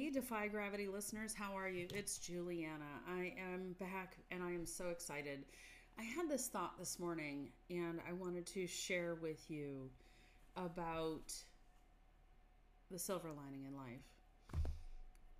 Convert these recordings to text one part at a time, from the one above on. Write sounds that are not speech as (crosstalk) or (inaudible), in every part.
Hey, Defy Gravity listeners, how are you? It's Juliana. I am back and I am so excited. I had this thought this morning and I wanted to share with you about the silver lining in life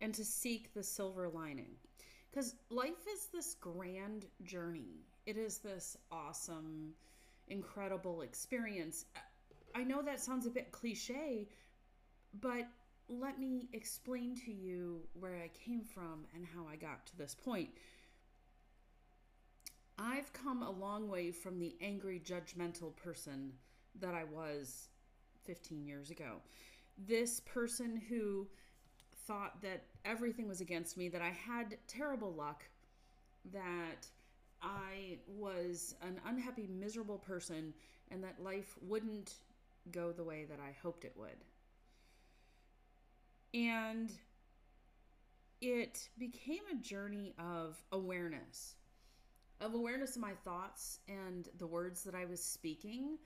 and to seek the silver lining. Because life is this grand journey, it is this awesome, incredible experience. I know that sounds a bit cliche, but let me explain to you where I came from and how I got to this point. I've come a long way from the angry, judgmental person that I was 15 years ago. This person who thought that everything was against me, that I had terrible luck, that I was an unhappy, miserable person, and that life wouldn't go the way that I hoped it would. And it became a journey of awareness, of awareness of my thoughts and the words that I was speaking,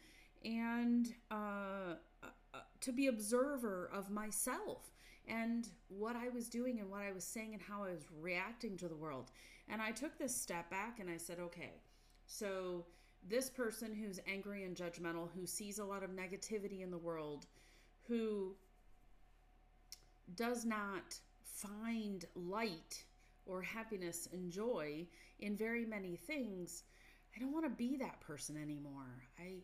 and uh, uh, to be observer of myself and what I was doing and what I was saying and how I was reacting to the world. And I took this step back and I said, okay, so this person who's angry and judgmental, who sees a lot of negativity in the world, who does not find light or happiness and joy in very many things, I don't want to be that person anymore. I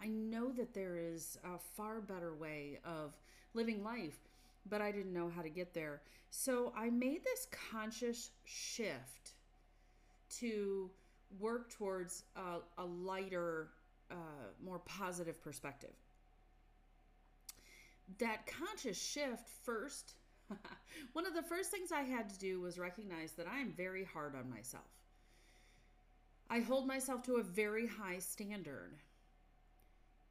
I know that there is a far better way of living life, but I didn't know how to get there. So I made this conscious shift to work towards a, a lighter, uh, more positive perspective that conscious shift first (laughs) one of the first things I had to do was recognize that I am very hard on myself. I hold myself to a very high standard.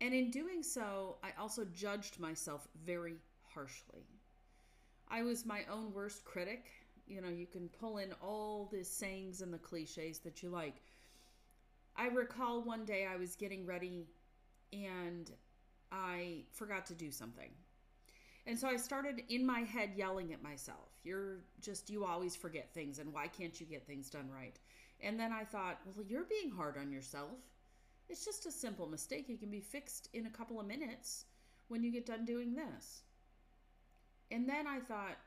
And in doing so, I also judged myself very harshly. I was my own worst critic. You know, you can pull in all the sayings and the cliches that you like. I recall one day I was getting ready and I forgot to do something. And so I started in my head yelling at myself. You're just, you always forget things, and why can't you get things done right? And then I thought, well, you're being hard on yourself. It's just a simple mistake. It can be fixed in a couple of minutes when you get done doing this. And then I thought,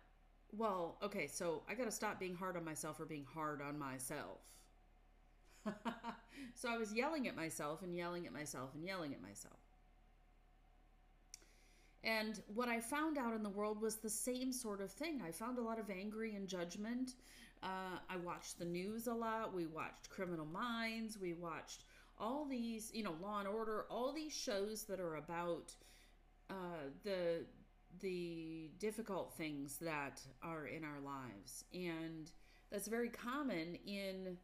well, okay, so I got to stop being hard on myself or being hard on myself. (laughs) so I was yelling at myself and yelling at myself and yelling at myself. And what I found out in the world was the same sort of thing. I found a lot of angry and judgment. Uh, I watched the news a lot. We watched Criminal Minds. We watched all these, you know, Law and Order, all these shows that are about uh, the the difficult things that are in our lives, and that's very common in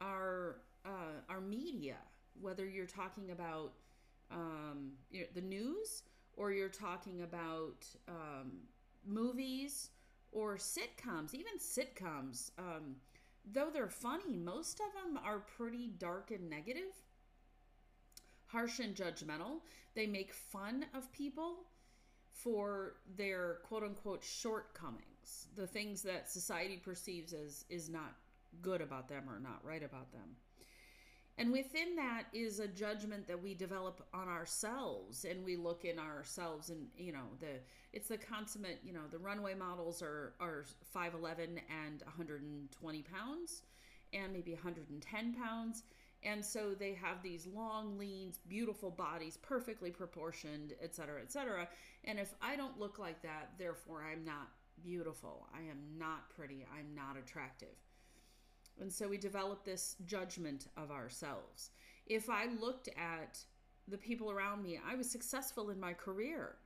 our uh, our media. Whether you're talking about um, you know, the news or you're talking about um, movies or sitcoms, even sitcoms. Um, though they're funny, most of them are pretty dark and negative, harsh and judgmental. They make fun of people for their quote unquote shortcomings, the things that society perceives as is not good about them or not right about them. And within that is a judgment that we develop on ourselves and we look in ourselves and you know the it's the consummate, you know, the runway models are are 5'11 and 120 pounds and maybe 110 pounds. And so they have these long, lean, beautiful bodies, perfectly proportioned, et cetera, et cetera. And if I don't look like that, therefore I'm not beautiful. I am not pretty. I'm not attractive. And so we develop this judgment of ourselves. If I looked at the people around me, I was successful in my career.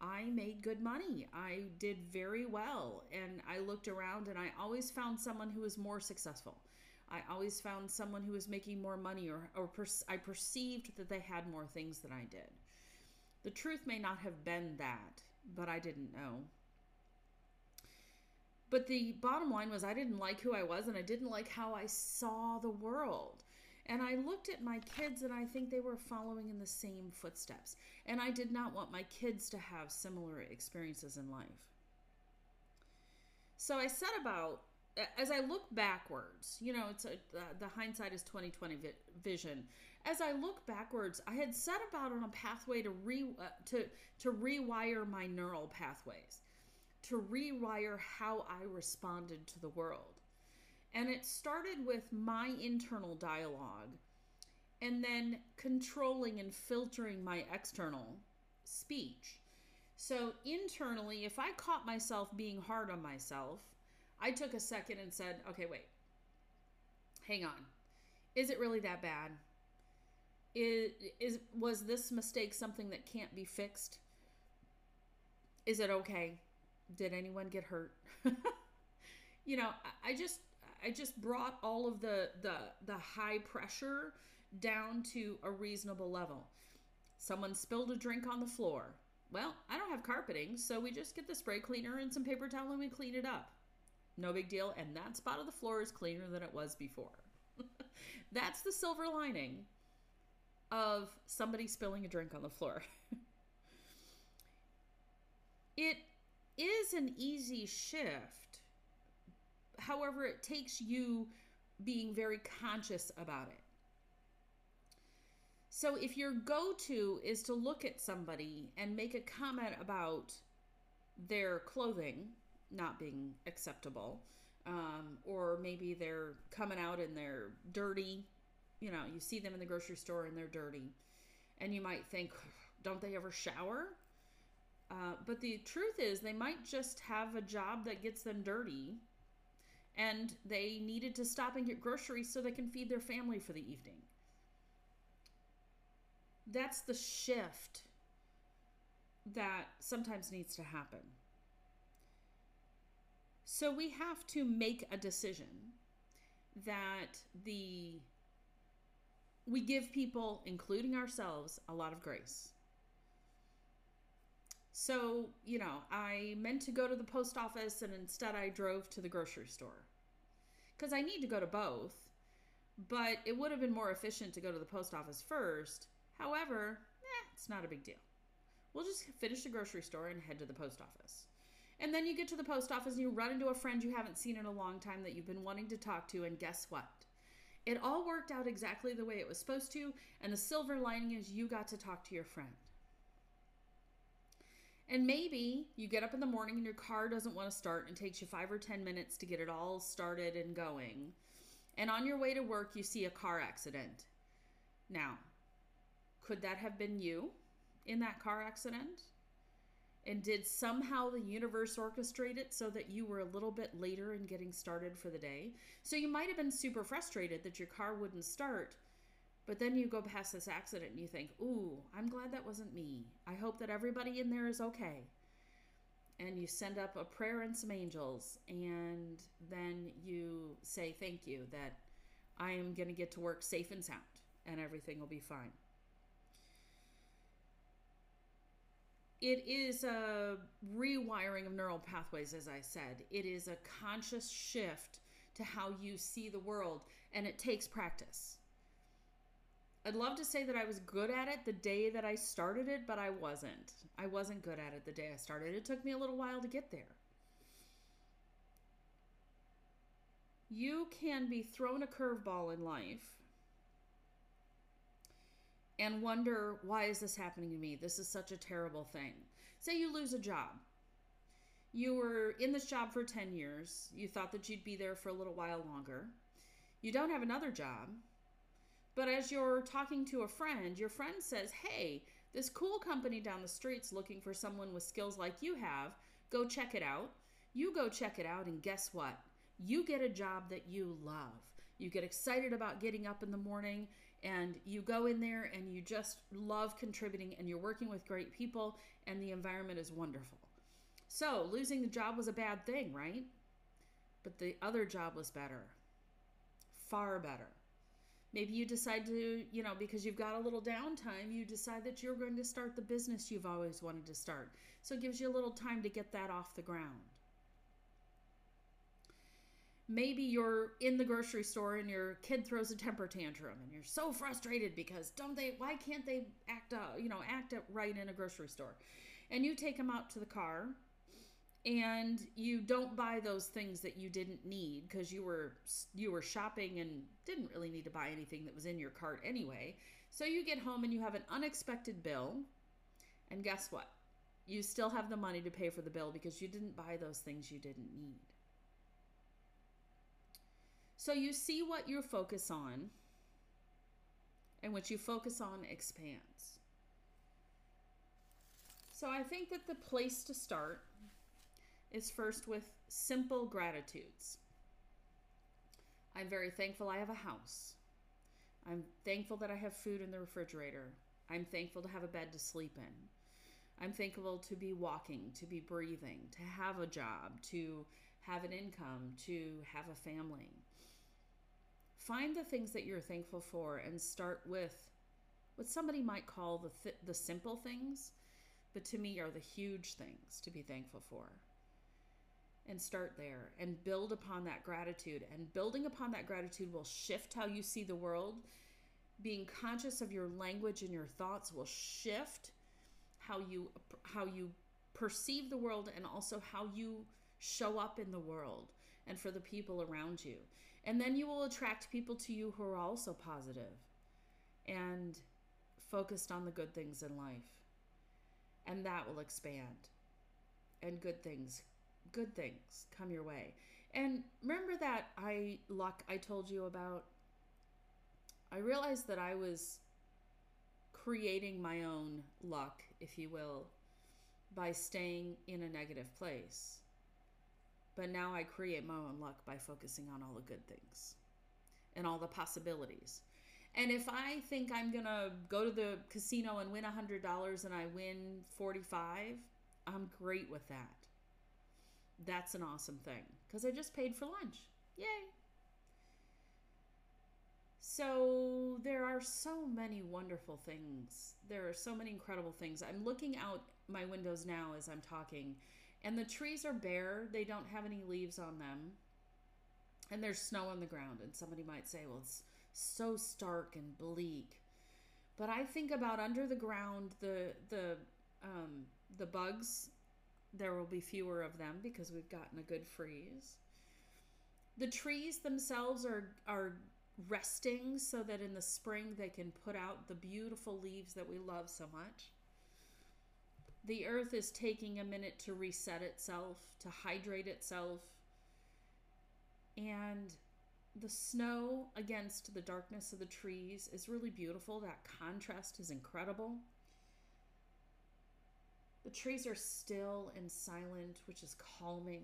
I made good money. I did very well. And I looked around and I always found someone who was more successful. I always found someone who was making more money, or, or per- I perceived that they had more things than I did. The truth may not have been that, but I didn't know. But the bottom line was I didn't like who I was and I didn't like how I saw the world. And I looked at my kids and I think they were following in the same footsteps. And I did not want my kids to have similar experiences in life. So I set about as I look backwards, you know, it's a, the, hindsight is 2020 vi- vision. As I look backwards, I had set about on a pathway to re uh, to to rewire my neural pathways, to rewire how I responded to the world. And it started with my internal dialogue and then controlling and filtering my external speech. So internally, if I caught myself being hard on myself, I took a second and said, okay, wait, hang on. Is it really that bad? Is, is was this mistake something that can't be fixed? Is it okay? Did anyone get hurt? (laughs) you know, I, just I just brought all of the the the high pressure down to a reasonable level. Someone spilled a drink on the floor. Well, I don't have carpeting, so we just get the spray cleaner and some paper towel and we clean it up. No big deal. And that spot of the floor is cleaner than it was before. (laughs) That's the silver lining of somebody spilling a drink on the floor. (laughs) it is an easy shift. However, it takes you being very conscious about it. So if your go to is to look at somebody and make a comment about their clothing not being acceptable, um, or maybe they're coming out and they're dirty, you know, you see them in the grocery store and they're dirty, and you might think, don't they ever shower? Uh, but the truth is, they might just have a job that gets them dirty and they needed to stop and get groceries so they can feed their family for the evening that's the shift that sometimes needs to happen. So we have to make a decision that the we give people including ourselves a lot of grace. So, you know, I meant to go to the post office and instead I drove to the grocery store. Cuz I need to go to both, but it would have been more efficient to go to the post office first However, eh, it's not a big deal. We'll just finish the grocery store and head to the post office. And then you get to the post office and you run into a friend you haven't seen in a long time that you've been wanting to talk to, and guess what? It all worked out exactly the way it was supposed to, and the silver lining is you got to talk to your friend. And maybe you get up in the morning and your car doesn't want to start and it takes you five or 10 minutes to get it all started and going. And on your way to work, you see a car accident. Now, could that have been you in that car accident? And did somehow the universe orchestrate it so that you were a little bit later in getting started for the day? So you might have been super frustrated that your car wouldn't start, but then you go past this accident and you think, ooh, I'm glad that wasn't me. I hope that everybody in there is okay. And you send up a prayer and some angels, and then you say, thank you, that I am going to get to work safe and sound, and everything will be fine. it is a rewiring of neural pathways, as I said. It is a conscious shift to how you see the world, and it takes practice. I'd love to say that I was good at it the day that I started it, but I wasn't. I wasn't good at it the day I started. It took me a little while to get there. You can be thrown a curveball in life and wonder why is this happening to me? This is such a terrible thing. Say you lose a job. You were in this job for 10 years. You thought that you'd be there for a little while longer. You don't have another job. But as you're talking to a friend, your friend says, "Hey, this cool company down the street's looking for someone with skills like you have. Go check it out." You go check it out and guess what? You get a job that you love. You get excited about getting up in the morning and you go in there and you just love contributing and you're working with great people and the environment is wonderful. So, losing the job was a bad thing, right? But the other job was better. Far better. Maybe you decide to, you know, because you've got a little downtime, you decide that you're going to start the business you've always wanted to start. So it gives you a little time to get that off the ground maybe you're in the grocery store and your kid throws a temper tantrum and you're so frustrated because don't they why can't they act uh, you know act right in a grocery store and you take them out to the car and you don't buy those things that you didn't need because you were you were shopping and didn't really need to buy anything that was in your cart anyway. So you get home and you have an unexpected bill. And guess what? You still have the money to pay for the bill because you didn't buy those things you didn't need. So you see what you focus on, and what you focus on expands. So I think that the place to start is first with simple gratitudes. I'm very thankful I have a house. I'm thankful that I have food in the refrigerator. I'm thankful to have a bed to sleep in. I'm thankful to be walking, to be breathing, to have a job, to have an income, to have a family. Find the things that you're thankful for and start with what somebody might call the th- the simple things, but to me are the huge things to be thankful for and start there and build upon that gratitude. And building upon that gratitude will shift how you see the world. Being conscious of your language and your thoughts will shift how you how you perceive the world and also how you show up in the world and for the people around you. And then you will attract people to you who are also positive and focused on the good things in life. And that will expand. And good things good things come your way. And remember that I luck I told you about? I realized that I was creating my own luck, if you will, by staying in a negative place. But now I create my own luck by focusing on all the good things and all the possibilities. And if I think I'm going to go to the casino and win $100 and I win 45, I'm great with that that's an awesome thing because I just paid for lunch. Yay! So there are so many wonderful things. There are so many incredible things. I'm looking out my windows now as I'm talking, and the trees are bare. They don't have any leaves on them. And there's snow on the ground. And somebody might say, well, it's so stark and bleak. But I think about under the ground, the the um, the bugs there will be fewer of them because we've gotten a good freeze. The trees themselves are are resting so that in the spring they can put out the beautiful leaves that we love so much. The earth is taking a minute to reset itself, to hydrate itself. And the snow against the darkness of the trees is really beautiful. That contrast is incredible. The trees are still and silent, which is calming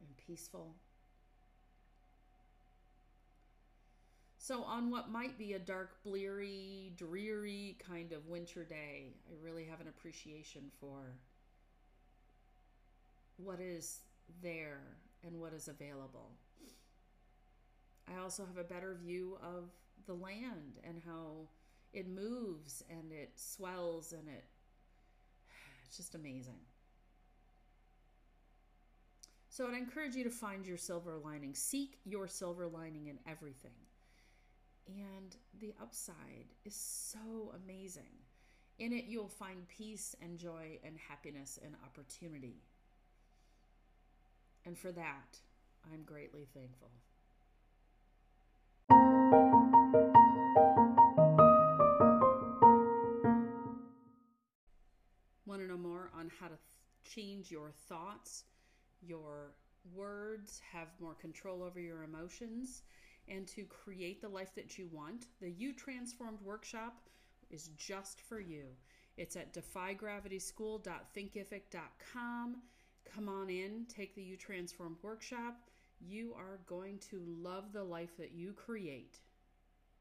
and peaceful. So, on what might be a dark, bleary, dreary kind of winter day, I really have an appreciation for what is there and what is available. I also have a better view of the land and how it moves and it swells and it it's just amazing. So I'd encourage you to find your silver lining. Seek your silver lining in everything. And the upside is so amazing. In it, you'll find peace and joy and happiness and opportunity. And for that, I'm greatly thankful. On how to th- change your thoughts, your words, have more control over your emotions, and to create the life that you want, the You Transformed workshop is just for you. It's at defygravityschool.thinkific.com. Come on in, take the You Transformed workshop. You are going to love the life that you create.